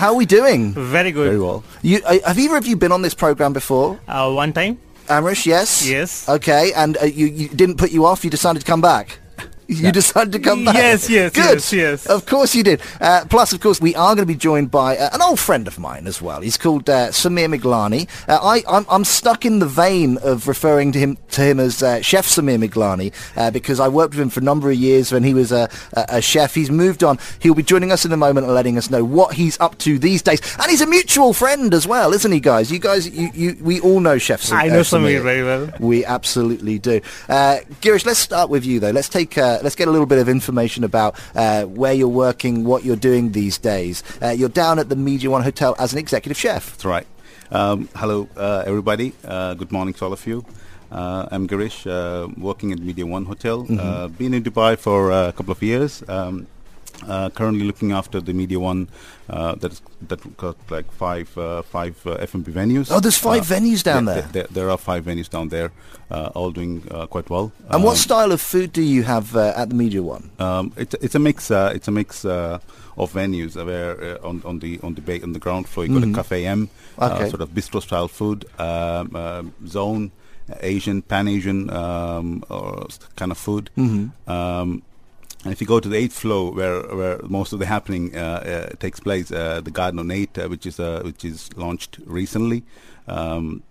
how are we doing? Very good. Very well. You, uh, have either of you been on this program before? Uh, one time. Amrish, yes? Yes. Okay, and uh, you, you didn't put you off, you decided to come back? You decided to come back. Yes, yes, Good. yes, yes. Of course you did. Uh, plus, of course, we are going to be joined by uh, an old friend of mine as well. He's called uh, Samir Miglani. Uh, I, I'm, I'm stuck in the vein of referring to him to him as uh, Chef Samir Miglani uh, because I worked with him for a number of years when he was a, a, a chef. He's moved on. He'll be joining us in a moment and letting us know what he's up to these days. And he's a mutual friend as well, isn't he, guys? You guys, you, you we all know Chef Sam- I know Samir very well. we absolutely do. Uh, Girish, let's start with you though. Let's take uh, let's get a little bit of information about uh, where you're working, what you're doing these days. Uh, you're down at the Media One Hotel as an executive chef. That's right. Um, hello, uh, everybody. Uh, good morning to all of you. Uh, I'm Girish, uh, working at Media One Hotel. Uh, been in Dubai for uh, a couple of years. Um, uh, currently looking after the Media One. Uh, that's that got like five uh, five uh, F&B venues. Oh, there's five Uh, venues down yeah, there. There, there are five venues down there, uh, all doing uh, quite well. And what Um, style of food do you have uh, at the Media One? um, it's it's a mix. Uh, it's a mix uh, of venues where uh, on on the on the ba- on the ground floor you got Mhm. a cafe M, Okay. sort of bistro style food um, uh, zone, Asian, Pan Asian um, or kind of food. Mhm. And if you go to the eighth floor, where where most of the happening uh, uh, takes place, uh, the Garden on Eight, uh, which is uh, which is launched recently. Um,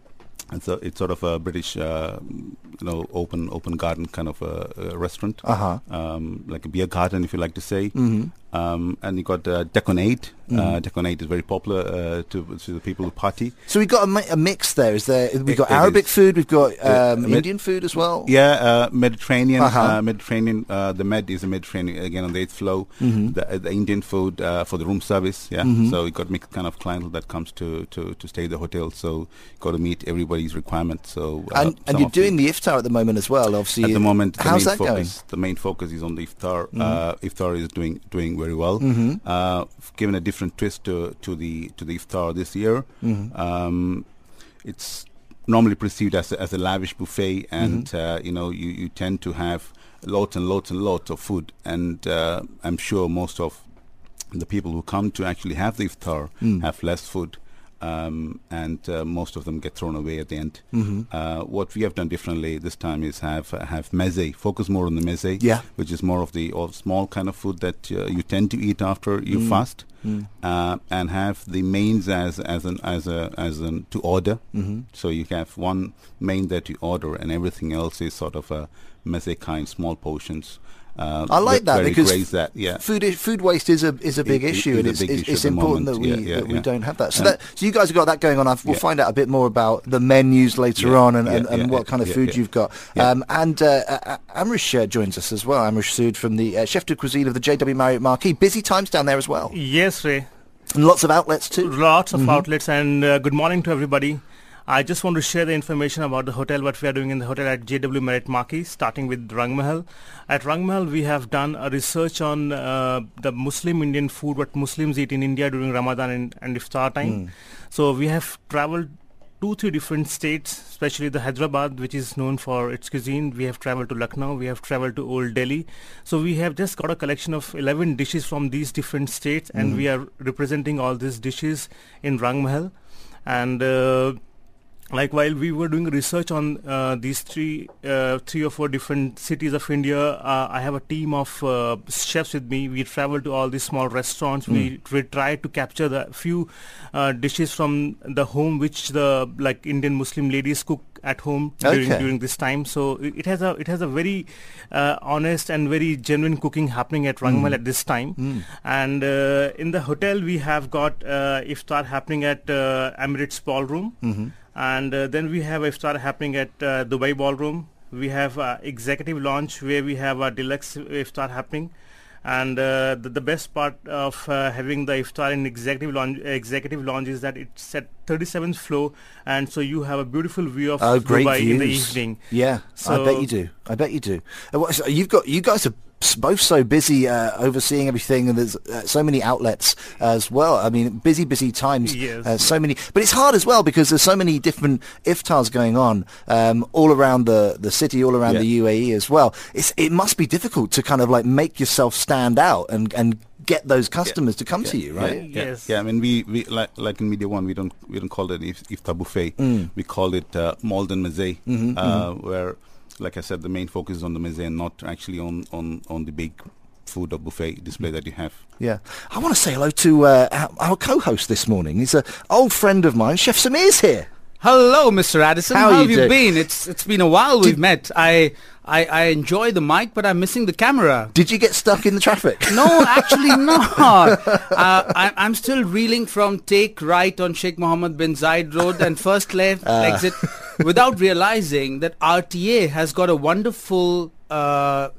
it's a, it's sort of a British, uh, you know, open open garden kind of a, a restaurant, Uh-huh. um, like a beer garden, if you like to say. Mhm. Um, and you got uh, Dek on 8. Uh, Mhm. Dek on 8 is very popular uh, to to the people who party. So we've got a, mi- a mix there. Is there? We've got it Arabic food. We've got Uh, um, Med- Indian food as well. Yeah, uh, Mediterranean. Uh-huh. uh Mediterranean. Uh, the Med is a Mediterranean again on the eighth floor. Mhm. The, uh, the Indian food uh, for the room service. Yeah, Mhm. so you got mixed kind of clientele that comes to, to, to stay at the hotel. So got to meet everybody's requirements. So uh, and and you're of the- doing the iftar at the moment as well. Obviously, at the moment. The how's main that focus, going? The main focus is on the iftar. Mhm. Uh, iftar is doing doing very well. Mhm. Uh, given a different twist to to the to the iftar this year. Mhm. Um, it's normally perceived as a, as a lavish buffet, and Mm-hmm. uh, you know you, you tend to have lots and lots and lots of food, and uh, I'm sure most of the people who come to actually have the iftar Mm. have less food. Um, and uh, most of them get thrown away at the end. Mhm. Uh, what we have done differently this time is have uh, have meze, focus more on the meze, Yeah. which is more of the of small kind of food that uh, you tend to eat after you Mm. fast, Mm. uh, and have the mains as as an as a as an to order. Mhm. So you have one main that you order, and everything else is sort of a meze kind, small portions. Uh, I like that because that, yeah. food food waste is a is a big It- it issue, is and it's, it's, issue it's important moment. that we Yeah, yeah, that we yeah. don't have that. So And- that so you guys have got that going on. I've, we'll Yeah. find out a bit more about the menus later Yeah, on and, yeah, and, and yeah, what yeah, kind of yeah, food yeah. you've got. Yeah. Um, and uh, uh, Amrish uh, joins us as well. Amrish Sood from the uh, chef de cuisine of the JW Marriott Marquis. Busy times down there as well, Yes, Ray. and lots of outlets too. Lots of Mhm. outlets and uh, good morning to everybody. I just want to share the information about the hotel, what we are doing in the hotel at JW Marriott Marquis, starting with Rangmahal. At Rangmahal, we have done a research on uh, the Muslim Indian food, what Muslims eat in India during Ramadan and, and Iftar time. Mm. So we have traveled two, three different states, especially the Hyderabad, which is known for its cuisine. We have traveled to Lucknow. We have traveled to Old Delhi. So we have just got a collection of 11 dishes from these different states, and Mhm. we are representing all these dishes in Rangmahal. And uh, like while we were doing research on uh, these three, uh, three or four different cities of India, uh, I have a team of uh, chefs with me. We travel to all these small restaurants. We we try to capture the few uh, dishes from the home which the like Indian Muslim ladies cook at home during Okay. during this time. So it has a it has a very uh, honest and very genuine cooking happening at Rangmahal Mm. at this time. Mm. And uh, in the hotel we have got uh, iftar happening at uh, Emirates Ballroom Mhm. and uh, then we have iftar happening at uh, Dubai Ballroom. We have uh, executive launch where we have a deluxe iftar happening, and uh, the, the best part of uh, having the iftar in executive lounge, executive lounge is that it's at 37th floor, and so you have a beautiful view of Oh, Dubai views in the evening. Yeah, I bet you do. I bet you do. Uh, so You've got you guys are both so busy uh, overseeing everything, and there's uh, so many outlets as well. I mean, busy, busy times. Yes. Uh, so many, but it's hard as well because there's so many different iftars going on um, all around the, the city, all around Yeah. the UAE as well. It's it must be difficult to kind of like make yourself stand out and and get those customers to come to you, right? Yeah, Yes. yeah. I mean, we, we like like in Media One, we don't we don't call it if, iftar buffet. Mm. We call it uh, Malden Meze, Mhm, uh, where, like I said, the main focus is on the meze and not actually on on on the big food or buffet display that you have. Yeah. I want to say hello to uh, our, our co-host this morning. He's an old friend of mine. Chef Samir's here. Hello, Mr. Addison. How How, are have you you doing? been? It's it's been a while we've met. I, I I enjoy the mic, but I'm missing the camera. Did you get stuck in the traffic? No, actually not. Uh, I, I'm still reeling from take right on Sheikh Mohammed bin Zayed Road and first left Ah. exit without realizing that RTA has got a wonderful uh,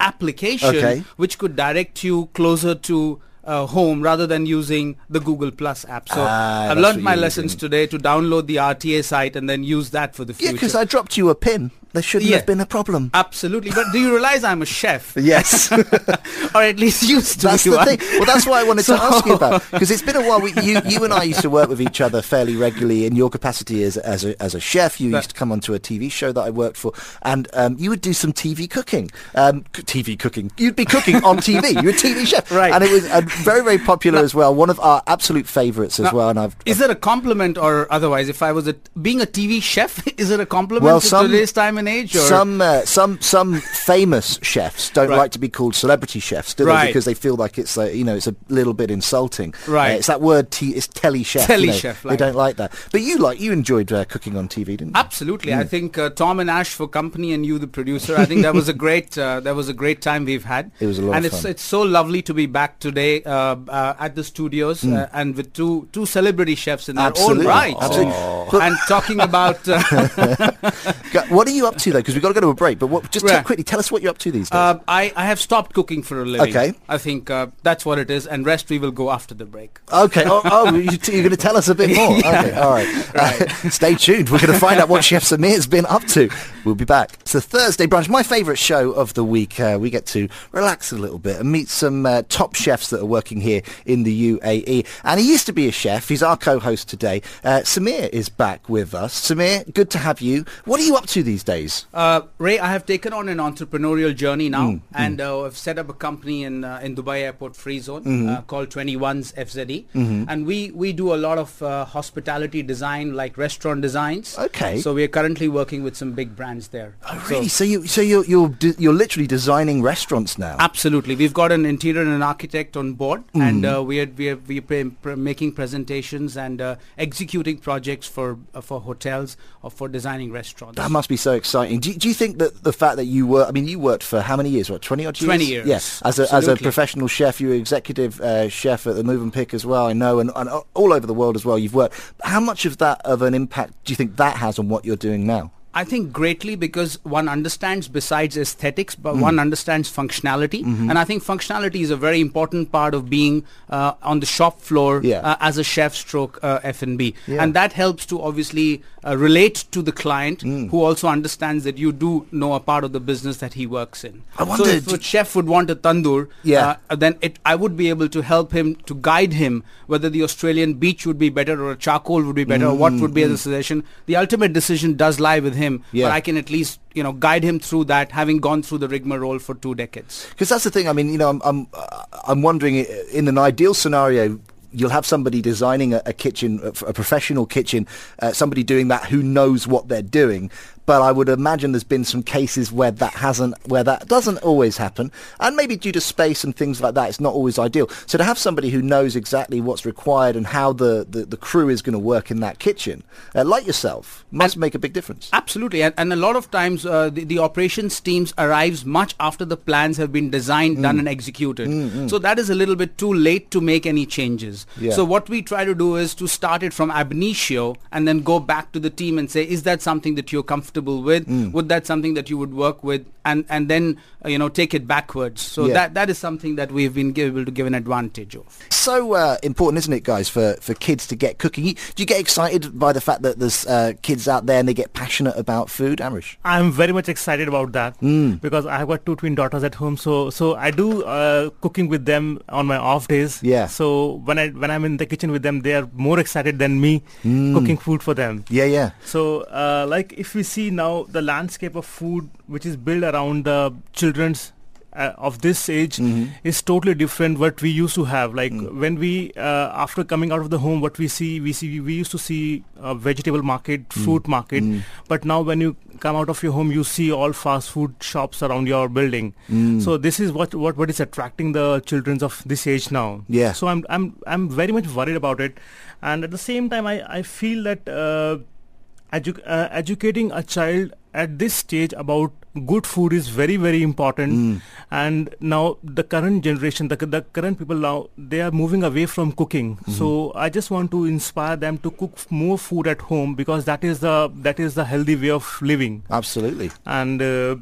application Okay. which could direct you closer to uh, home rather than using the Google Plus app. So Ah, I've learned my lessons using. today to download the RTA site and then use that for the future. Yeah, future. because I dropped you a pin. There shouldn't Yeah. have been a problem. Absolutely. But do you realize I'm a chef? Yes. or at least used to That's be the one. thing. Well, that's why I wanted to ask you about because it's been a while. We, you, you and I used to work with each other fairly regularly in your capacity as as a, as a chef. You That- used to come onto a TV show that I worked for, and um, you would do some TV cooking. Um, TV cooking. You'd be cooking on TV. You're a TV chef, Right. And it was uh, very very popular as well. One of our absolute favourites as Now, well. And I've Is it a compliment or otherwise? If I was a, being a TV chef, is it a compliment Well, some- today's time age? Or? Some uh, some some famous chefs don't Right. like to be called celebrity chefs, do they? Right. Because they feel like it's uh, you know it's a little bit insulting. Right. Uh, it's that word. T- it's telly chef. you know. Telly-chef, They don't like that. But you like you enjoyed uh, cooking on TV, didn't you? Absolutely, Hmm. I think uh, Tom and Ash for company and you, the producer. I think that was a great uh, that was a great time we've had. It was a lot and it's fun. it's so lovely to be back today uh, uh, at the studios uh, and with two two celebrity chefs in their Hmm. Absolutely. own right. Absolutely. But- And talking about uh, What are you up to though? Because we've got to go to a break. But what, just Right. tell, quickly tell us what you're up to these days. uh, I I have stopped cooking for a living. Okay. I think uh, that's what it is, and rest we will go after the break. Okay. Oh, oh you t- you're going to tell us a bit more. Okay. All right. Right. stay tuned. We're going to find out what Chef Samir's been up to. We'll be back. It's the Thursday brunch, my favourite show of the week. Uh, we get to relax a little bit and meet some uh, top chefs that are working here in the UAE. And he used to be a chef. He's our co-host today. Uh, Samir is back with us. Samir, good to have you. What are you up to these days? Uh, Ray, I have taken on an entrepreneurial journey now, Mm, and uh, I've set up a company in uh, in Dubai Airport Free Zone Mm-hmm. uh, called 21's FZE, and we we do a lot of uh, hospitality design, like restaurant designs. Okay. So we are currently working with some big brands there. Oh, really? So, you so you're you're de- you're literally designing restaurants now. Absolutely, we've got an interior and an architect on board, Mm-hmm. and uh, we are we are we are pre- pre- making presentations and uh, executing projects for uh, for hotels or for designing restaurants. That must be so exciting. Do, you- do you think that the fact that you were, I mean, you worked for how many years? What, 20 odd years? 20 years, Yes. As a, as a professional chef, you were executive uh, chef at the Mövenpick as well, I know, and, and all over the world as well. You've worked. How much of that, of an impact, do you think that has on what you're doing now? I think greatly because one understands besides aesthetics, Mm. but one understands functionality, Mm-hmm. and I think functionality is a very important part of being uh, on the shop floor Yeah. uh, as a chef stroke uh, F&B, Yeah. and that helps to obviously uh, relate to the client Mm. who also understands that you do know a part of the business that he works in. I wonder, so if a chef would want a tandoor, Yeah. uh, then it I would be able to help him to guide him whether the Australian beach would be better or a charcoal would be better or what would be a suggestion. The ultimate decision does lie with him, Mm, Yeah. but I can at least you know guide him through that, having gone through the rigmarole for two decades. Because that's the thing. I mean, you know, I'm I'm I'm wondering in an ideal scenario. You'll have somebody designing a, a kitchen, a, a professional kitchen, uh, somebody doing that who knows what they're doing. But I would imagine there's been some cases where that hasn't, where that doesn't always happen, and maybe due to space and things like that, it's not always ideal. So to have somebody who knows exactly what's required and how the, the, the crew is going to work in that kitchen, uh, like yourself, must make a big difference. Absolutely, and, and a lot of times uh, the, the operations teams arrives much after the plans have been designed, Mm. done, and executed. So that is a little bit too late to make any changes. Yeah. So what we try to do is to start it from ab initio and then go back to the team and say, is that something that you're comfortable with? Mm. Would that something that you would work with? And and then uh, you know take it backwards. So Yeah. that that is something that we've been able to give an advantage of. so uh, important, isn't it, guys, for, for kids to get cooking? Do you get excited by the fact that there's uh, kids out there and they get passionate about food, Amrish? I'm very much excited about that Mm. because I have got two twin daughters at home. So so I do uh, cooking with them on my off days. Yeah. So when I when I'm in the kitchen with them, they are more excited than me Mm. cooking food for them. Yeah, yeah. So uh, like if we see now the landscape of food which is built around the children's uh, of this age Mm-hmm. is totally different what we used to have like Mm. when we uh, after coming out of the home what we see we see we used to see a vegetable market Mm. fruit market but now when you come out of your home you see all fast food shops around your building Mm. so this is what what what is attracting the children of this age now Yeah. so i'm i'm i'm very much worried about it and at the same time i i feel that uh, edu- uh, educating a child at this stage about good food is very very important Mm. and now the current generation the, the current people now they are moving away from cooking Mm-hmm. so i just want to inspire them to cook more food at home because that is the that is the healthy way of living Absolutely. and uh,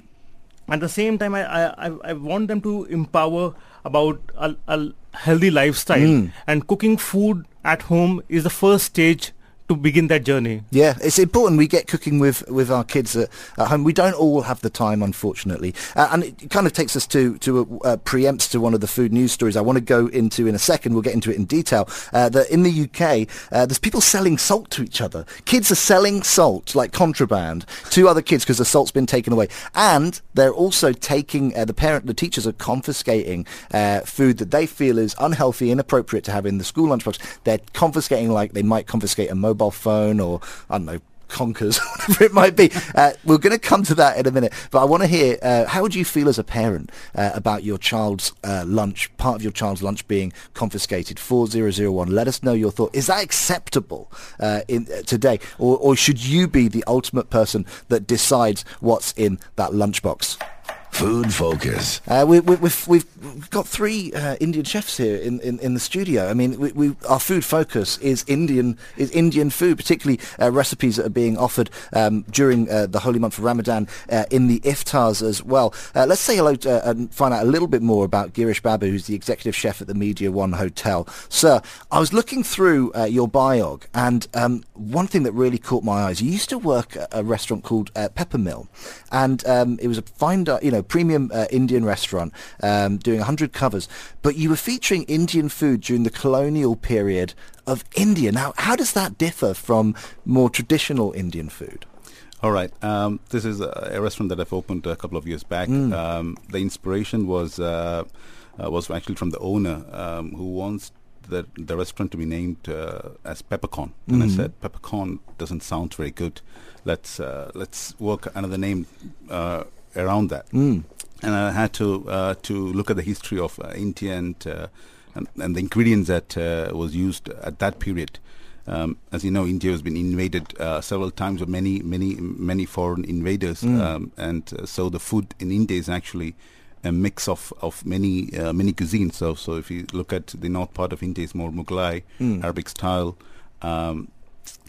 at the same time I, I, I- want them to empower about a, a healthy lifestyle Mm. and cooking food at home is the first stage to begin that journey Yeah, it's important we get cooking with, with our kids at, at home. We don't all have the time, unfortunately. Uh, and it kind of takes us to, to uh, preempts to one of the food news stories I want to go into in a second. We'll get into it in detail. Uh, that in the UK, uh, there's people selling salt to each other. Kids are selling salt, like contraband, to other kids because the salt's been taken away. And they're also taking, uh, the parent, the teachers are confiscating uh, food that they feel is unhealthy, inappropriate to have in the school lunchbox. They're confiscating like they might confiscate a mobile phone or, I don't know, conkers, whatever it might be. Uh, we're going to come to that in a minute, but I want to hear uh, how would you feel as a parent uh, about your child's uh, lunch, part of your child's lunch being confiscated? Four zero zero one. Let us know your thought. Is that acceptable uh, in uh, today, or, or should you be the ultimate person that decides what's in that lunchbox? Food Focus. Uh, we, we, we've, we've got three uh, Indian chefs here in, in, in the studio. I mean, we, we, our food focus is Indian is Indian food, particularly uh, recipes that are being offered um, during uh, the holy month of Ramadan uh, in the iftars as well. Uh, let's say hello to, and find out a little bit more about Girish Babu, who's the executive chef at the Media One Hotel. Sir, I was looking through your biog, and um, one thing that really caught my eyes. You used to work at a restaurant called uh, Pepper Mill, and um, it was a fine, you know, premium uh, Indian restaurant um, doing 100 covers. But you were featuring Indian food during the colonial period of India. Now, how does that differ from more traditional Indian food? All right. Um, this is a, a restaurant that I've opened a couple of years back. Um, the inspiration was uh, uh, was actually from the owner um, who wants the the restaurant to be named uh, as Peppercorn, and I said Peppercorn doesn't sound very good. Let's uh, let's work another name uh, around that. And I had to uh, to look at the history of uh, India and, uh, and and the ingredients that uh, was used at that period. Um, as you know, India has been invaded uh, several times by many, many, many foreign invaders, um, and uh, so the food in India is actually a mix of of many uh, many cuisines. So, so if you look at the north part of India, it's more Mughlai, Arabic style. Um,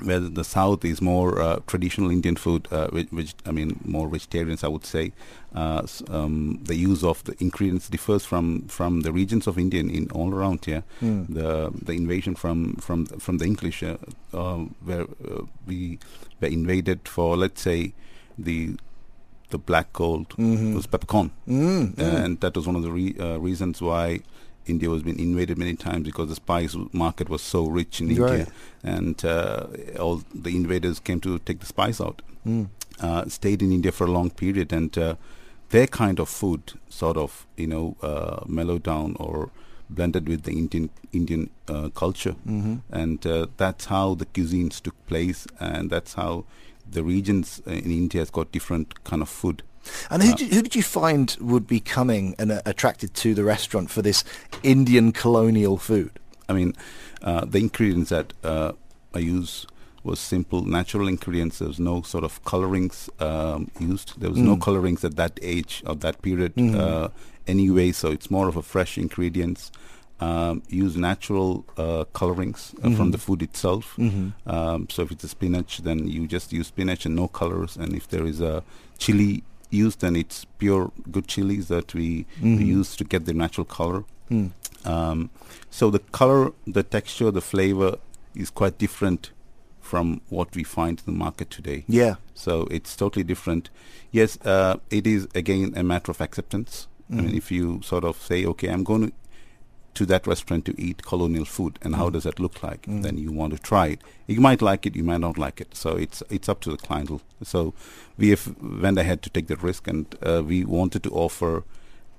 where the south is more uh, traditional Indian food, uh, which, which I mean more vegetarians, I would say. Uh, um, the use of the ingredients differs from, from the regions of India in, all around here. The the invasion from from from the English, uh, uh, where uh, we were invaded for let's say the the black gold was peppercorn, Mm, and that was one of the re- uh, reasons why India was being invaded many times because the spice market was so rich in Right. India, and uh, all the invaders came to take the spice out. Mm. Uh, stayed in India for a long period, and uh, their kind of food sort of you know uh, mellowed down or blended with the Indian Indian uh, culture, Mm-hmm. and uh, that's how the cuisines took place, and that's how the regions in India has got different kind of food. And who, did, who did you find would be coming and uh, attracted to the restaurant for this Indian colonial food? I mean, uh, the ingredients that uh, I use was simple, natural ingredients. There was no sort of colorings um, used. There was no Mm. colorings at that age of that period Mhm. uh, anyway. So it's more of a fresh ingredients. Um, use natural uh, colorings uh, Mhm. from the food itself. Mm-hmm. Um, so if it's a spinach, then you just use spinach and no colors. And if there is a chili used, then it's pure good chilies that we, Mhm. we use to get the natural color. Mm. Um, so the color, the texture, the flavor is quite different from what we find in the market today. Yeah. So it's totally different. Yes, uh, it is again a matter of acceptance. I mean, Mhm. if you sort of say, okay, I'm going to to that restaurant to eat colonial food, and how Mm. does that look like? Mm. Then you want to try it. You might like it, you might not like it. So it's it's up to the clientele. So we have went ahead to take the risk, and uh, we wanted to offer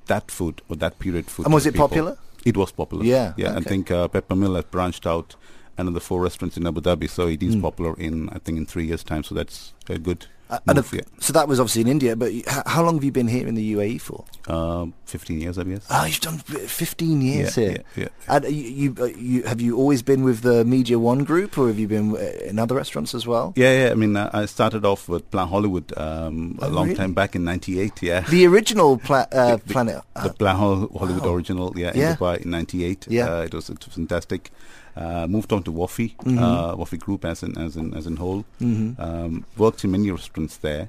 that food or that period food. And was it people. popular? It was popular. Yeah, yeah. I think uh, Pepper Mill has branched out another four restaurants in Abu Dhabi, so it is is popular in I think in three years' time. So that's a good. Uh, and move, yeah. So that was obviously in India, but how long have you been here in the UAE for? Uh, Fifteen years, I guess. Oh, you've done 15 years yeah, here. yeah, yeah. And you, you, uh, you, have you always been with the Media One group, or have you been uh, in other restaurants as well? Yeah, yeah. I mean, I started off with Planet Hollywood um, Oh, a long really? time back in '98. Yeah, The original pla- uh, The- Planet. the Uh, Planet Hollywood wow. original. Yeah, Yeah. in Dubai in '98. Yeah. it was it was fantastic. Uh, moved on to Wafi, Mhm. uh, Wafi Group as in as in as in whole. mhm. Um, worked in many restaurants there.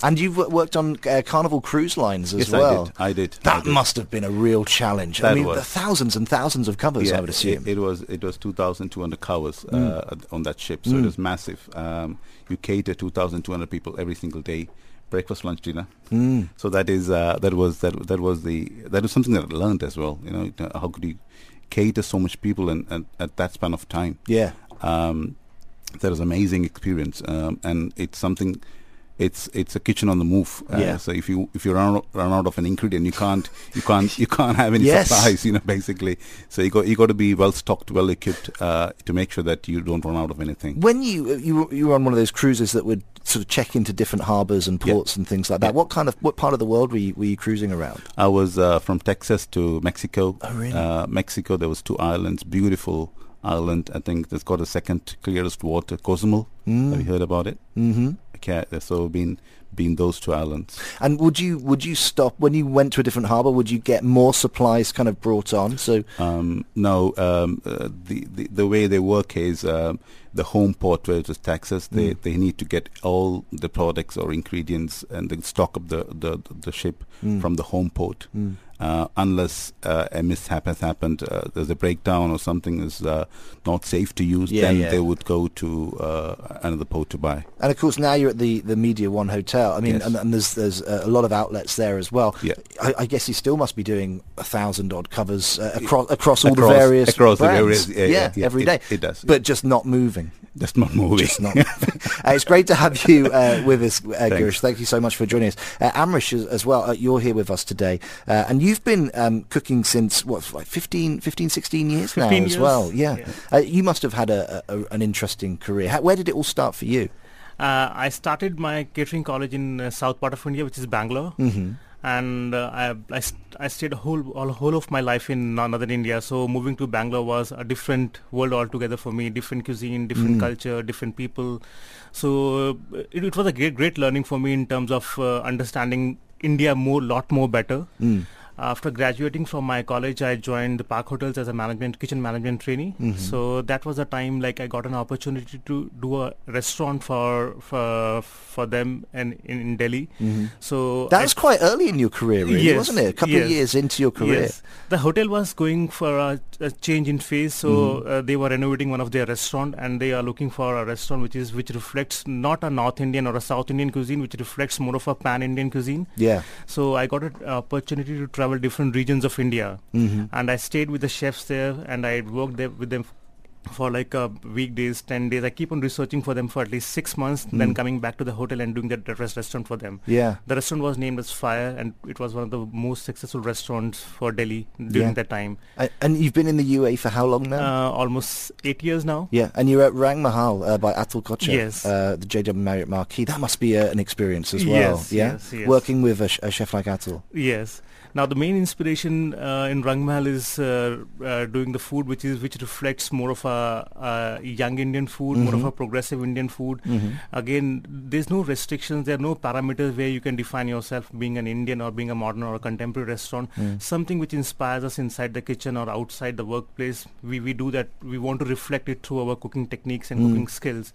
And you've worked on uh, Carnival Cruise Lines as yes, well. I did. I did. I That did. must have been a real challenge. I mean, was. the thousands and thousands of covers, I would assume. It, it was it was 2,200 covers uh, Mm. on that ship, so Mm. it was massive. Um, you cater 2,200 people every single day, breakfast, lunch, dinner. Mm. So that is uh, that was that that was the that was something that I learned as well. You know, uh, how could you cater so much people and, and at that span of time? Yeah. Um, that was amazing experience, um, and it's something. It's it's a kitchen on the move. Uh, Yeah. So if you if you run out, run out of an ingredient, you can't you can't you can't have any Yes. supplies. You know, basically. So you got you got to be well stocked, well equipped uh, to make sure that you don't run out of anything. When you you were- you were on one of those cruises that would sort of check into different harbours and Yeah. ports and things like that, Yeah. what kind of what part of the world were you, were you cruising around? I was uh, from Texas to Mexico. Oh, really? Uh, Mexico, there was two islands, beautiful island. I think that's got the second clearest water, Cozumel. Mm. Have you heard about it? hmm Okay, so been been those two islands. And would you would you stop when you went to a different harbour? Would you get more supplies kind of brought on? So Um, no, um, uh, the, the the way they work is um, the home port, where it is Texas. They Mm. they need to get all the products or ingredients and the stock of the the, the ship Mm. from the home port. Mm. Uh, unless uh, a mishap has happened, uh, there's a breakdown or something is uh, not safe to use, Yeah, then yeah. they would go to uh, another port to buy. And of course, now you're at the, the Media One Hotel. I mean, Yes. and, and there's there's a lot of outlets there as well. Yeah. I, I guess you still must be doing a thousand odd covers uh, across across all the various across the various- yeah, yeah, every it- day. it does, but just not moving. Just not moving. Just not. uh, it's great to have you uh, with us, uh, Girish. Thank you so much for joining us. Uh, Amrish as, as well. Uh, you're here with us today, uh, and you've been um, cooking since what, like 15, 15 16 years now 15 as well. Yeah, yeah. Uh, you must have had a, a, an interesting career. How, where did it all start for you? Uh, I started my catering college in uh, south part of India, which is Bangalore, Mm-hmm. and uh, I, I, st- I stayed whole all whole of my life in northern India. So moving to Bangalore was a different world altogether for me. Different cuisine, different Mm. culture, different people. So uh, it, it was a great great learning for me in terms of uh, understanding India more, lot more better. Mm. After graduating from my college, I joined the Park Hotels as a management kitchen management trainee. Mhm. So that was the time like I got an opportunity to do a restaurant for for for them and in, in Delhi. Mm-hmm. So That I- was quite early in your career, really, Yes, wasn't it? A couple of years into your career. Yes, the hotel was going for a, a change in phase, so Mhm. uh, they were renovating one of their restaurant, and they are looking for a restaurant which is which reflects not a North Indian or a South Indian cuisine, which reflects more of a Pan Indian cuisine. Yeah. So I got an opportunity to travel different regions of India, Mm-hmm. and I stayed with the chefs there, and I worked there with them for like uh, weekdays, 10 days. I keep on researching for them for at least six months, then Mm. coming back to the hotel and doing the, restaurant for them. Yeah. The restaurant was named as Fire, and it was one of the most successful restaurants for Delhi during Yeah. that time. And you've been in the UAE for how long now? Uh, almost eight years now. yeah, and you're at Rang Mahal uh, by Atul Kochhar, Yes. uh, the JW Marriott Marquis. That must be uh, an experience as well. Yes, yeah, yes, yes. working with a, sh- a chef like Atul. Yes. Now the main inspiration uh, in Rangmahal is uh, uh, doing the food, which is which reflects more of a, a young Indian food, more of a progressive Indian food. Mm-hmm. Again, there's no restrictions. There are no parameters where you can define yourself being an Indian or being a modern or a contemporary restaurant. Mm. Something which inspires us inside the kitchen or outside the workplace. We we do that. We want to reflect it through our cooking techniques and Mm. cooking skills.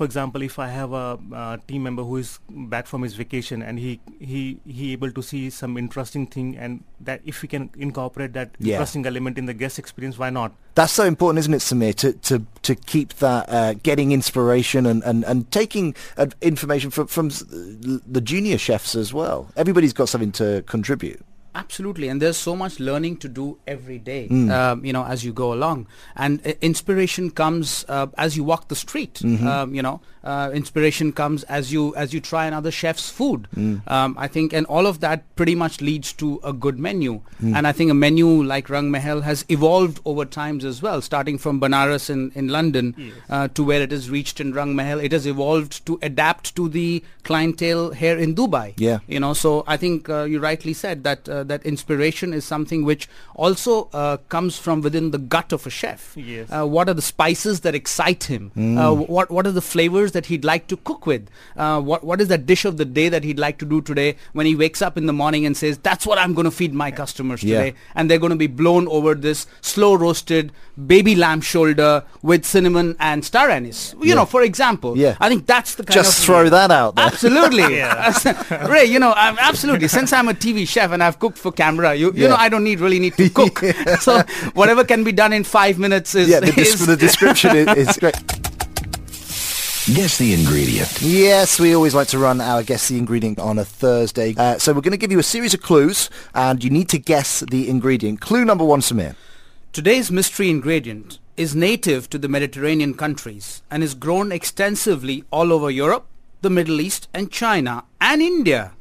For example, if I have a uh, team member who is back from his vacation and he he he able to see some interesting thing and that if we can incorporate that Yeah. interesting element in the guest experience, why not? That's so important, isn't it, Samir, to, to, to keep that uh, getting inspiration and, and, and taking uh, information from, from the junior chefs as well. Everybody's got something to contribute. Absolutely, and there's so much learning to do every day, um, you know, as you go along. And uh, inspiration comes uh, as you walk the street. Um, you know, uh, inspiration comes as you as you try another chef's food. Um, I think, and all of that pretty much leads to a good menu. And I think a menu like Rang Mahal has evolved over times as well, starting from Benares in in London uh, to where it has reached in Rang Mahal. It has evolved to adapt to the clientele here in Dubai Yeah. you know so i think uh, you rightly said that uh, that inspiration is something which also uh, comes from within the gut of a chef Yes. uh, what are the spices that excite him uh, what what are the flavors that he'd like to cook with uh, what what is that dish of the day that he'd like to do today when he wakes up in the morning and says that's what i'm going to feed my customers Yeah. today and they're going to be blown over this slow roasted baby lamb shoulder with cinnamon and star anise you Yeah. know for example Yeah. i think that's the kind Just of throw that out there. Absolutely. Yeah. Ray, you know, I'm absolutely. Since I'm a TV chef and I've cooked for camera, you, you Yeah. know, I don't need really need to cook. So whatever can be done in five minutes is. Yeah, the, is the description is, is great. Guess the ingredient. Yes, we always like to run our guess the ingredient on a Thursday. Uh, so we're going to give you a series of clues, and you need to guess the ingredient. Clue number one, Samir. Today's mystery ingredient is native to the Mediterranean countries and is grown extensively all over Europe, the Middle East and China and India.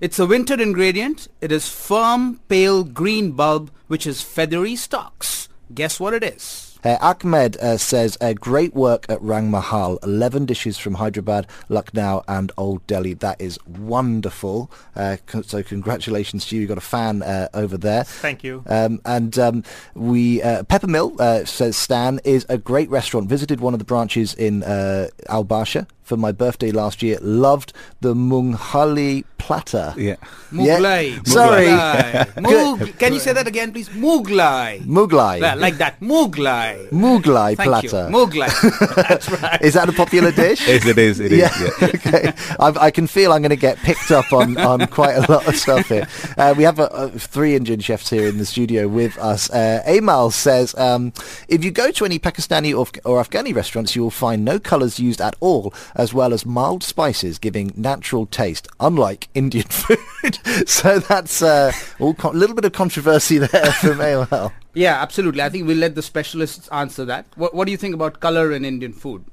It's a winter ingredient. It is firm, pale green bulb which is feathery stalks. Guess what it is? Uh, Ahmed uh, says, uh, great work at Rang Mahal. 11 dishes from Hyderabad, Lucknow and Old Delhi. That is wonderful. Uh, so congratulations to you. You've got a fan uh, over there. Thank you. Um, and um, we uh, Pepper Mill uh, says Stan is a great restaurant. Visited one of the branches in uh, Al Barsha for my birthday last year. Loved the Munghali platter. Yeah. Mughlai. Sorry. Mughlai. Mug- Can you say that again, please? Mughlai. Mughlai. Yeah, like that. Mughlai. Mughlai Thank platter. you. Mughlai. That's right. Is that a popular dish? Yes, it is. It is. yeah. yeah. okay. I, I can feel I'm going to get picked up on, on quite a lot of stuff here. Uh, we have uh, uh, three Indian chefs here in the studio with us. Uh, Amal says, um, if you go to any Pakistani or, or Afghani restaurants, you will find no colours used at all, as well as mild spices giving natural taste, unlike Indian food. so that's uh, a con- little bit of controversy there from Amal. Yeah, absolutely. I think we'll let the specialists answer that. What, what do you think about color in Indian food?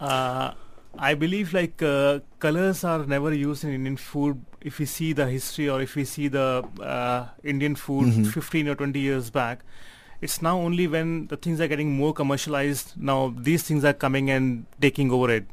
Uh, I believe like uh, colors are never used in Indian food. If we see the history or if we see the uh, Indian food 15 or 20 years back, it's now only when the things are getting more commercialized. Now these things are coming and taking over it.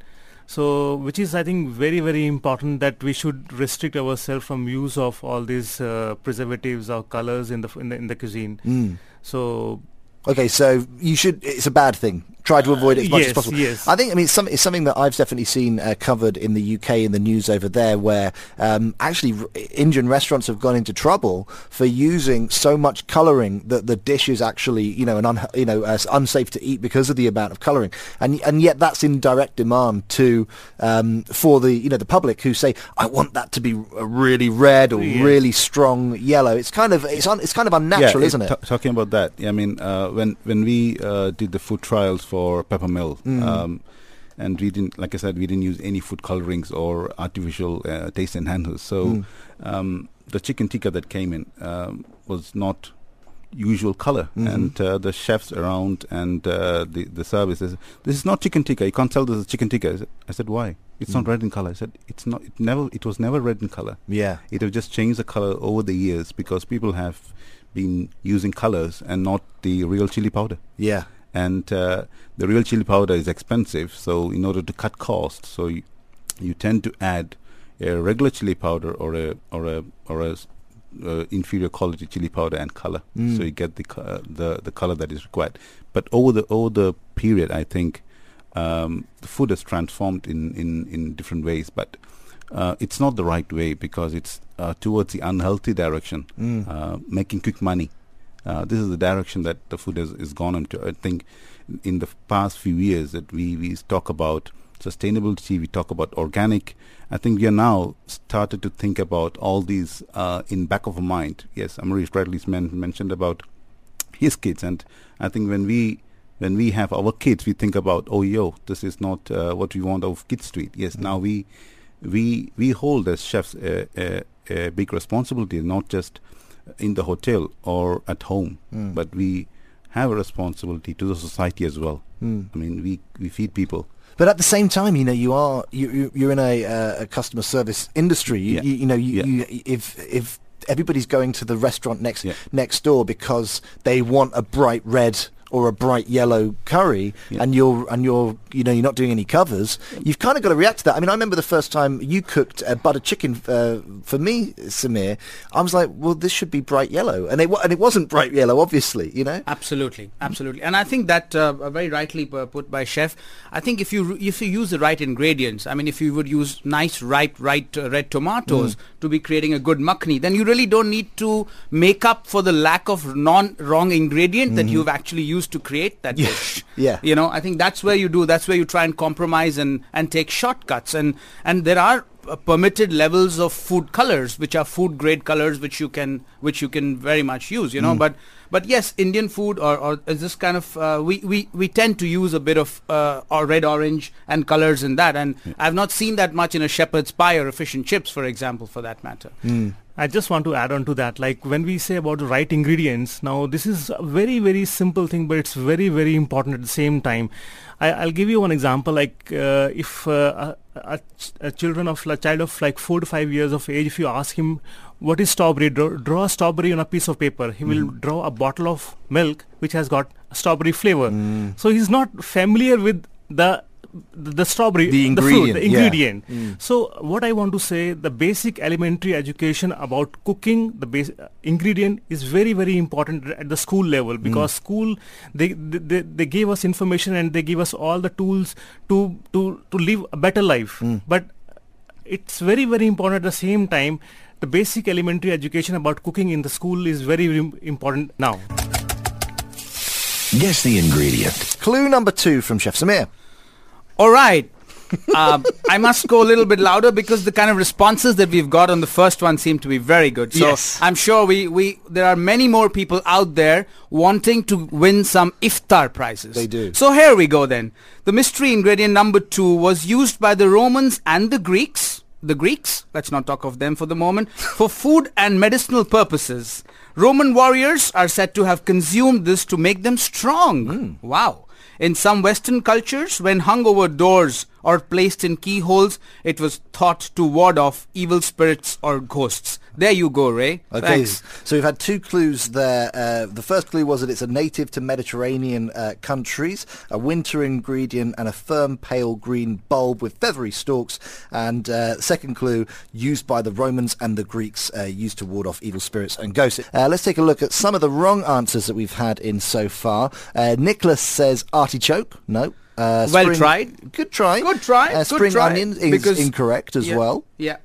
So, which is I think very very important that we should restrict ourselves from use of all these uh, preservatives or colors in the in the, in the cuisine. Mm. So Okay, so you should. It's a bad thing. Try to avoid it as much as possible. yes. I think. I mean, it's, some, it's something that I've definitely seen uh, covered in the UK in the news over there, where um, actually r- Indian restaurants have gone into trouble for using so much colouring that the dish is actually, you know, an un, you know, uh, unsafe to eat because of the amount of colouring, and and yet that's in direct demand to um, for the you know the public who say I want that to be really red or Yes. really strong yellow. It's kind of it's un, it's kind of unnatural, yeah, isn't it? ta- talking about that, I mean, uh, when when we uh, did the food trials for Pepper Mill, Mm. um, and we didn't, like I said, we didn't use any food colorings or artificial uh, taste enhancers. So Mm. um, the chicken tikka that came in um, was not usual color, Mhm. and uh, the chefs around and uh, the the services, this is not chicken tikka. You can't tell this is chicken tikka. I said, I said why? It's not Mm. red in color. I said it's not. It never. It was never red in color. Yeah. It have just changed the color over the years because people have been using colors and not the real chili powder. Yeah. And uh, the real chili powder is expensive, so in order to cut costs, so you, you tend to add a regular chili powder or a or a or a uh, inferior quality chili powder and color, Mm. so you get the uh, the the color that is required. But over the over the period, I think um, the food has transformed in in in different ways, but uh, it's not the right way because it's uh, towards the unhealthy direction, Mm. uh, making quick money. Uh, this is the direction that the food has, is gone into. I think in the past few years that we, we talk about sustainability, we talk about organic. I think we are now started to think about all these uh, in back of our mind. Yes, Amrish rightly men- mentioned about his kids, and I think when we when we have our kids, we think about oh yo, this is not uh, what we want our kids to eat. Yes, Mm. now we we we hold as chefs a, a, a big responsibility, not just in the hotel or at home, Mm. but we have a responsibility to the society as well. Mm. I mean, we we feed people. But at the same time, you know, you are you, you you're in a, uh, a customer service industry. You, Yeah. you, you know, you, Yeah. you if if everybody's going to the restaurant next Yeah. next door because they want a bright red or a bright yellow curry, Yeah. and you're and you're you know you're not doing any covers, you've kind of got to react to that. I mean, I remember the first time you cooked uh, butter chicken uh, for me, Samir. I was like, well, this should be bright yellow, and it and it wasn't bright yellow, obviously. You know. Absolutely, absolutely, and I think that uh, uh, very rightly put by chef. I think if you if you use the right ingredients, I mean, if you would use nice, ripe, right uh, red tomatoes to be creating a good makhni, then you really don't need to make up for the lack of non-wrong ingredient that you've actually used to create that Yeah. dish. Yeah. you know, I think that's where you do. That's where you try and compromise and and take shortcuts, and and there are uh, permitted levels of food colors which are food grade colors which you can which you can very much use you know Mm. but but yes indian food or, or is this kind of uh, we, we we tend to use a bit of uh, or red orange and colors in that and i've not seen that much in a shepherd's pie or a fish and chips for example for that matter Mm. I just want to add on to that. Like when we say about the right ingredients, now this is a very very simple thing, but it's very very important at the same time. I, I'll give you one example. Like uh, if uh, a, a, ch- a children of a child of like four to five years of age, if you ask him what is strawberry, draw, draw a strawberry on a piece of paper. He will draw a bottle of milk which has got a strawberry flavor. So he's not familiar with the the, the strawberry, The the fruit, ingredient, the yeah. ingredient. Mm. So what I want to say, the basic elementary education about cooking, the base, uh, ingredient is very very important at the school level because school they, they they they gave us information and they give us all the tools to to to live a better life. But it's very very important at the same time. The basic elementary education about cooking in the school is very, very important now. Guess the ingredient. Clue number two from Chef Samir. All right. um, I must go a little bit louder because the kind of responses that we've got on the first one seem to be very good. So Yes. I'm sure we, we there are many more people out there wanting to win some iftar prizes. They do. So here we go then. The mystery ingredient number two was used by the Romans and the Greeks. The Greeks, let's not talk of them for the moment, for food and medicinal purposes. Roman warriors are said to have consumed this to make them strong. Wow. In some Western cultures, when hung over doors or placed in keyholes, it was thought to ward off evil spirits or ghosts. There you go, Ray. Okay, Thanks. so we've had two clues there. Uh, the first clue was that it's a native to Mediterranean uh, countries, a winter ingredient, and a firm pale green bulb with feathery stalks. And uh, second clue, used by the Romans and the Greeks, uh, used to ward off evil spirits and ghosts. Uh, let's take a look at some of the wrong answers that we've had in so far. Uh, Nicholas says artichoke. No. Uh, Well spring- tried. Good try. Good try, Uh, good spring try, onion is because- incorrect as Yeah. well. Yeah.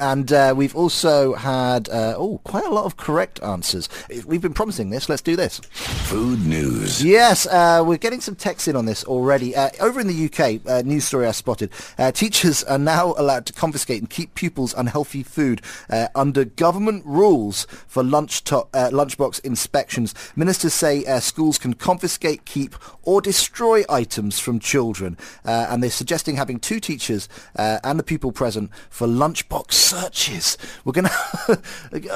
And uh, we've also had, uh, oh, quite a lot of correct answers. We've been promising this. Let's do this. Food news. Yes, uh, we're getting some texts in on this already. Uh, over in the UK, uh, news story I spotted, uh, teachers are now allowed to confiscate and keep pupils' unhealthy food uh, under government rules for lunch to- uh, lunchbox inspections. Ministers say uh, schools can confiscate, keep or destroy items from children. Uh, and they're suggesting having two teachers uh, and the pupil present for lunchbox searches. We're going to...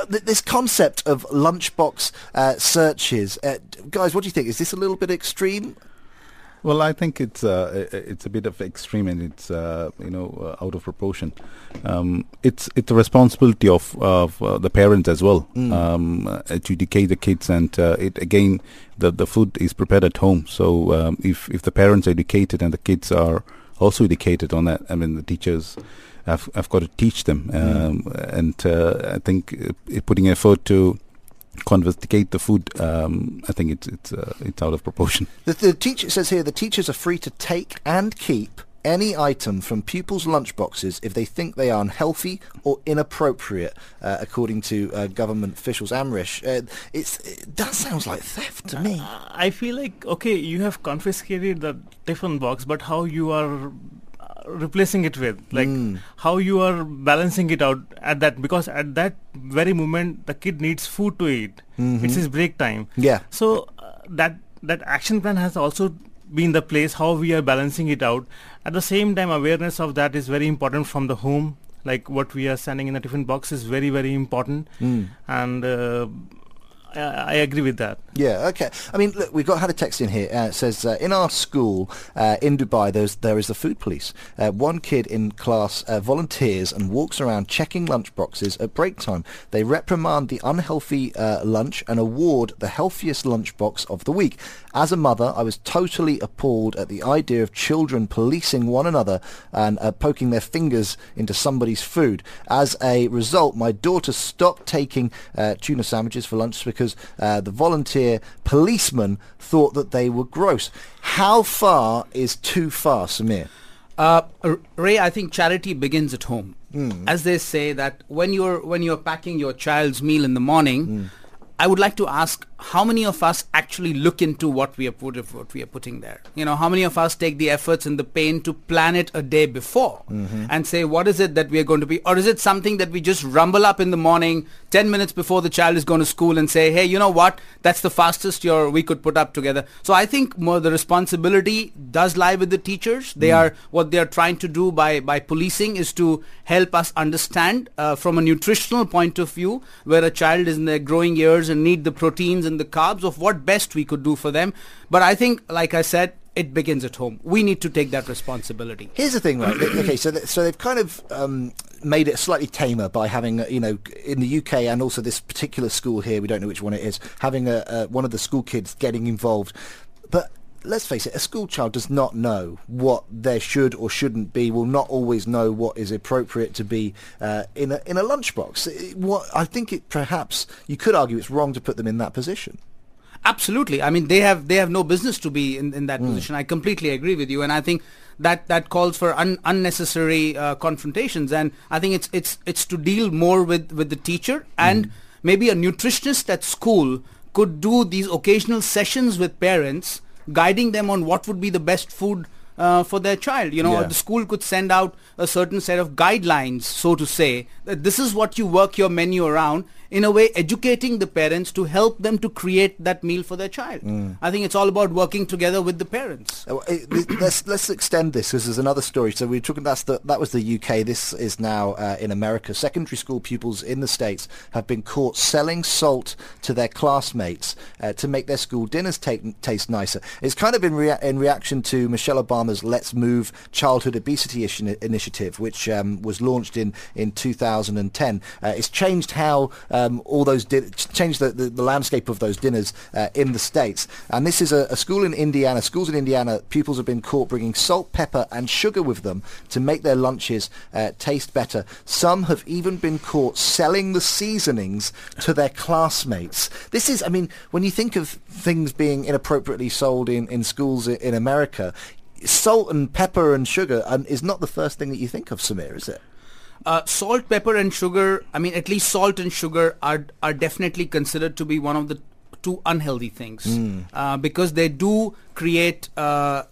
this concept of lunchbox uh, searches. Uh, guys, what do you think? Is this a little bit extreme? Well, I think it's uh, it's a bit of extreme and it's uh, you know uh, out of proportion. Um, it's it's the responsibility of of uh, the parents as well um, uh, to educate the kids and uh, it again the the food is prepared at home. So um, if if the parents are educated and the kids are also educated on that, I mean the teachers. Have I've got to teach them, um, and uh, I think uh, putting effort to confiscate the food, um, I think it's it's uh, it's out of proportion. The, the teacher says here the teachers are free to take and keep any item from pupils' lunchboxes if they think they are unhealthy or inappropriate, uh, according to uh, government officials. Amrish, uh, it's, it, that sounds like theft to me. I feel like okay, you have confiscated the tiffin box, but how you are replacing it with, like Mm. how you are balancing it out at that, because at that very moment the kid needs food to eat. It's his break time. Yeah. So uh, that that action plan has also been the place how we are balancing it out. At the same time, awareness of that is very important from the home. like what we are sending in the different box is very very important, Mm. and uh, I, I agree with that. Yeah, okay. I mean, look, we've got had a text in here. Uh, it says uh, in our school uh, in Dubai, there's there is the food police. Uh, one kid in class uh, volunteers and walks around checking lunch boxes at break time. They reprimand the unhealthy uh, lunch and award the healthiest lunch box of the week. As a mother, I was totally appalled at the idea of children policing one another and uh, poking their fingers into somebody's food. As a result, my daughter stopped taking uh, tuna sandwiches for lunch because uh, the volunteer policeman thought that they were gross. How far is too far, Samir? Uh, Ray, I think charity begins at home. Hmm. As they say that when you're when you're packing your child's meal in the morning, Hmm. I would like to ask how many of us actually look into what we are put what we are putting there. You know, how many of us take the efforts and the pain to plan it a day before Mm-hmm. and say what is it that we are going to be, or is it something that we just rumble up in the morning, ten minutes before the child is going to school, and say, hey, you know what, that's the fastest your we could put up together. So I think more the responsibility does lie with the teachers. They Mm. are what they are trying to do by by policing is to help us understand uh, from a nutritional point of view where a child is in their growing years and need the proteins and the carbs of what best we could do for them. But I think, like I said, it begins at home. We need to take that responsibility. Here's the thing, right? Okay, so th- so they've kind of um, made it slightly tamer by having, uh, you know, in the UK and also this particular school here, we don't know which one it is, having a, uh, one of the school kids getting involved. But let's face it, a school child does not know what there should or shouldn't be. Will not always know what is appropriate to be uh, in a in a lunchbox. It- What I think it perhaps you could argue it's wrong to put them in that position. Absolutely. I mean, they have they have no business to be in, in that Hmm. position. I completely agree with you, and I think that that calls for un, unnecessary uh, confrontations. And I think it's it's it's to deal more with with the teacher and maybe a nutritionist at school could do these occasional sessions with parents, guiding them on what would be the best food. Uh, for their child, you know, Yeah. the school could send out a certain set of guidelines, so to say, that this is what you work your menu around, in a way educating the parents to help them to create that meal for their child. I think it's all about working together with the parents. Uh, let's let's extend this because there's another story. So we are talking that's the that was the UK. This is now uh, in America. Secondary school pupils in the states have been caught selling salt to their classmates uh, to make their school dinners take, taste nicer. It's kind of in rea- in reaction to Michelle Obama's Let's Move Childhood Obesity Initiative, which um, was launched in in 2010. Uh, it's changed how um, all those di- changed the, the, the landscape of those dinners uh, in the states. And this is a, a school in Indiana. Schools in Indiana, pupils have been caught bringing salt, pepper, and sugar with them to make their lunches uh, taste better. Some have even been caught selling the seasonings to their classmates. This is, I mean, when you think of things being inappropriately sold in, in schools in America, salt and pepper and sugar um, is not the first thing that you think of, Samir, is it? Uh, salt, pepper, and sugar. I mean, at least salt and sugar are are definitely considered to be one of the two unhealthy things uh, because they do create, uh,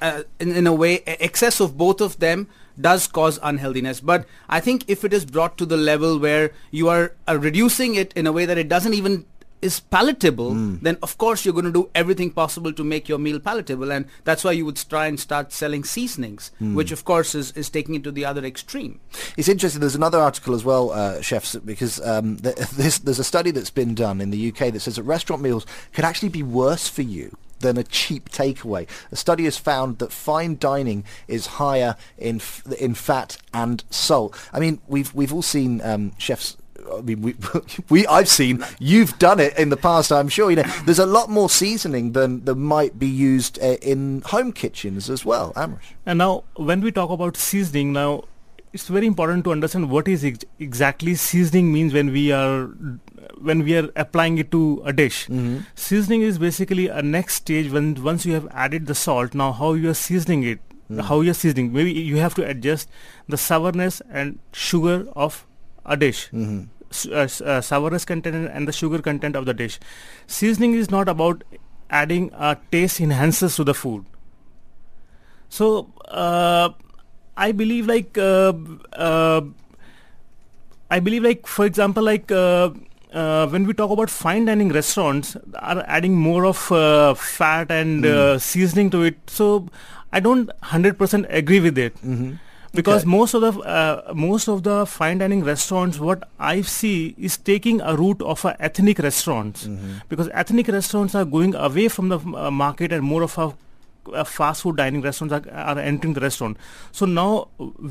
uh, in, in a way, excess of both of them does cause unhealthiness. But I think if it is brought to the level where you are uh, reducing it in a way that it doesn't even is palatable, then of course you're going to do everything possible to make your meal palatable, and that's why you would try and start selling seasonings, which of course is, is taking it to the other extreme. It's interesting. There's another article as well, uh, chefs, because um, th- this, there's a study that's been done in the UK that says that restaurant meals could actually be worse for you than a cheap takeaway. A study has found that fine dining is higher in f- in fat and salt. I mean, we've we've all seen um, chefs. I mean, we, we, I've seen, you've done it in the past, I'm sure. You know, there's a lot more seasoning than, than might be used uh, in home kitchens as well, Amrish. And now, when we talk about seasoning, now it's very important to understand what is ex- exactly seasoning means when we are when we are applying it to a dish. Seasoning is basically a next stage when once you have added the salt. Now, how you are seasoning it, how you are seasoning. Maybe you have to adjust the sourness and sugar of a dish. Uh, sourness content and- the sugar content of the dish. Seasoning is not about adding uh, taste enhancers to the food. So uh, I believe like uh, uh, I believe like for example like uh, uh, when we talk about fine dining restaurants are adding more of uh, fat and uh, seasoning to it. So I don't hundred percent agree with it. Because Okay. most of the uh, most of the fine dining restaurants what i see is taking a route of a ethnic restaurants Mm-hmm. because ethnic restaurants are going away from the uh, market and more of a uh, fast food dining restaurants are, are entering the restaurant so now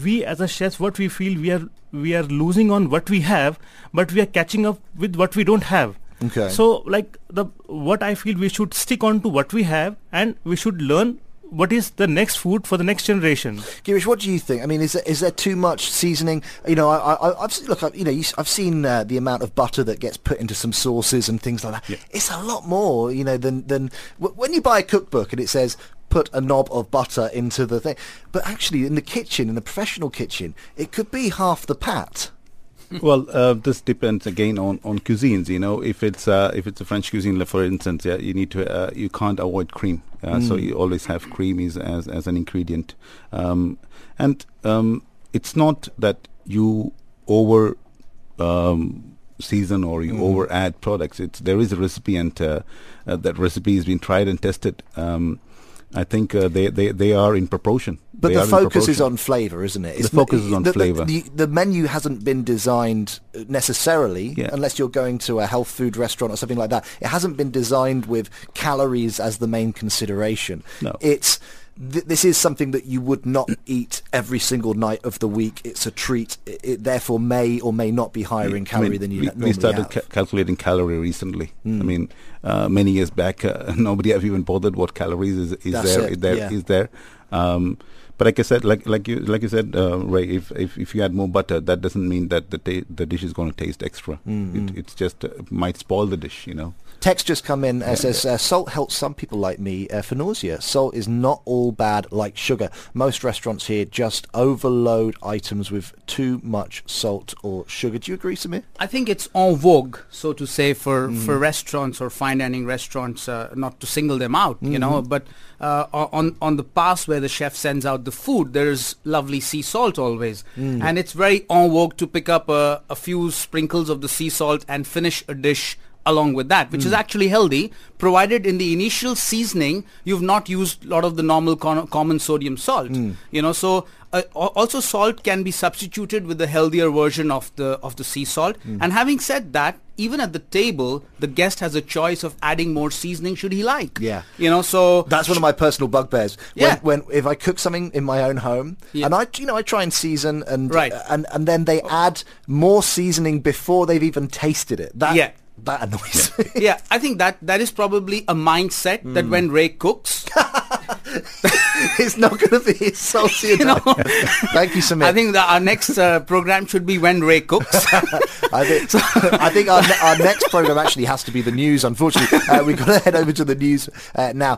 we as a chefs what we feel we are we are losing on what we have but we are catching up with what we don't have Okay. so like the what i feel we should stick on to what we have and we should learn what is the next food for the next generation Girish, what do you think? I mean, is there, is there too much seasoning? You know, I, I, I've seen, look, I, you know, you, I've seen uh, the amount of butter that gets put into some sauces and things like that. It's a lot more, you know, than than w- when you buy a cookbook and it says put a knob of butter into the thing. But actually, in the kitchen, in the professional kitchen, it could be half the pat. Well, uh, this depends again on, on cuisines. You know, if it's uh, if it's a French cuisine, for instance, yeah, you need to uh, you can't avoid cream. Uh, So you always have cream is as as an ingredient, um, and um, it's not that you over um, season or you over add products. It's there is a recipe, and uh, uh, that recipe has been tried and tested. Um, I think uh, they, they they are in proportion. But They the focus is on flavour, isn't it? The focus is on flavour. The, the menu hasn't been designed uh, necessarily, Yeah. unless you're going to a health food restaurant or something like that. It hasn't been designed with calories as the main consideration. No. It's th- this is something that you would not eat every single night of the week. It's a treat. It, it therefore may or may not be higher in I calorie mean, than you we, normally we started. Hmm. ca- calculating calorie recently. I mean, uh, many years back, uh, nobody have even bothered what calories is, is there. it, Is there yeah. is there. Um, but like I said, like like you like you said, uh, Ray, if, if if you add more butter, that doesn't mean that the ta- the dish is going to taste extra. Hmm, It, it's just uh, might spoil the dish, you know. Text just come in and says uh, salt helps some people like me uh, for nausea. Salt is not all bad like sugar. Most restaurants here just overload items with too much salt or sugar. Do you agree, Samir? I think it's en vogue, so to say, for, for restaurants or fine dining restaurants, uh, not to single them out, you know, but uh, on on the pass where the chef sends out the food, there is lovely sea salt always, and it's very en vogue to pick up a, a few sprinkles of the sea salt and finish a dish along with that, which is hmm. actually healthy, provided in the initial seasoning you've not used a lot of the normal con- common sodium salt. Hmm. You know, so uh, also salt can be substituted with the healthier version of the of the sea salt. Hmm. And having said that, even at the table, the guest has a choice of adding more seasoning should he like. Yeah. You know, so That's one of my personal bugbears. Yeah. When, when if I cook something in my own home, Yeah. and I, you know, I try and season and Right. and and then they add more seasoning before they've even tasted it. That Yeah. That annoys me. yeah, I think that that is probably a mindset that when Ray cooks, it's not going to be as salty you know. Thank you, Samir. I think that our next uh, program should be when Ray cooks. I think, I think our, ne- our next program actually has to be the news. Unfortunately, uh, we've got to head over to the news uh, now.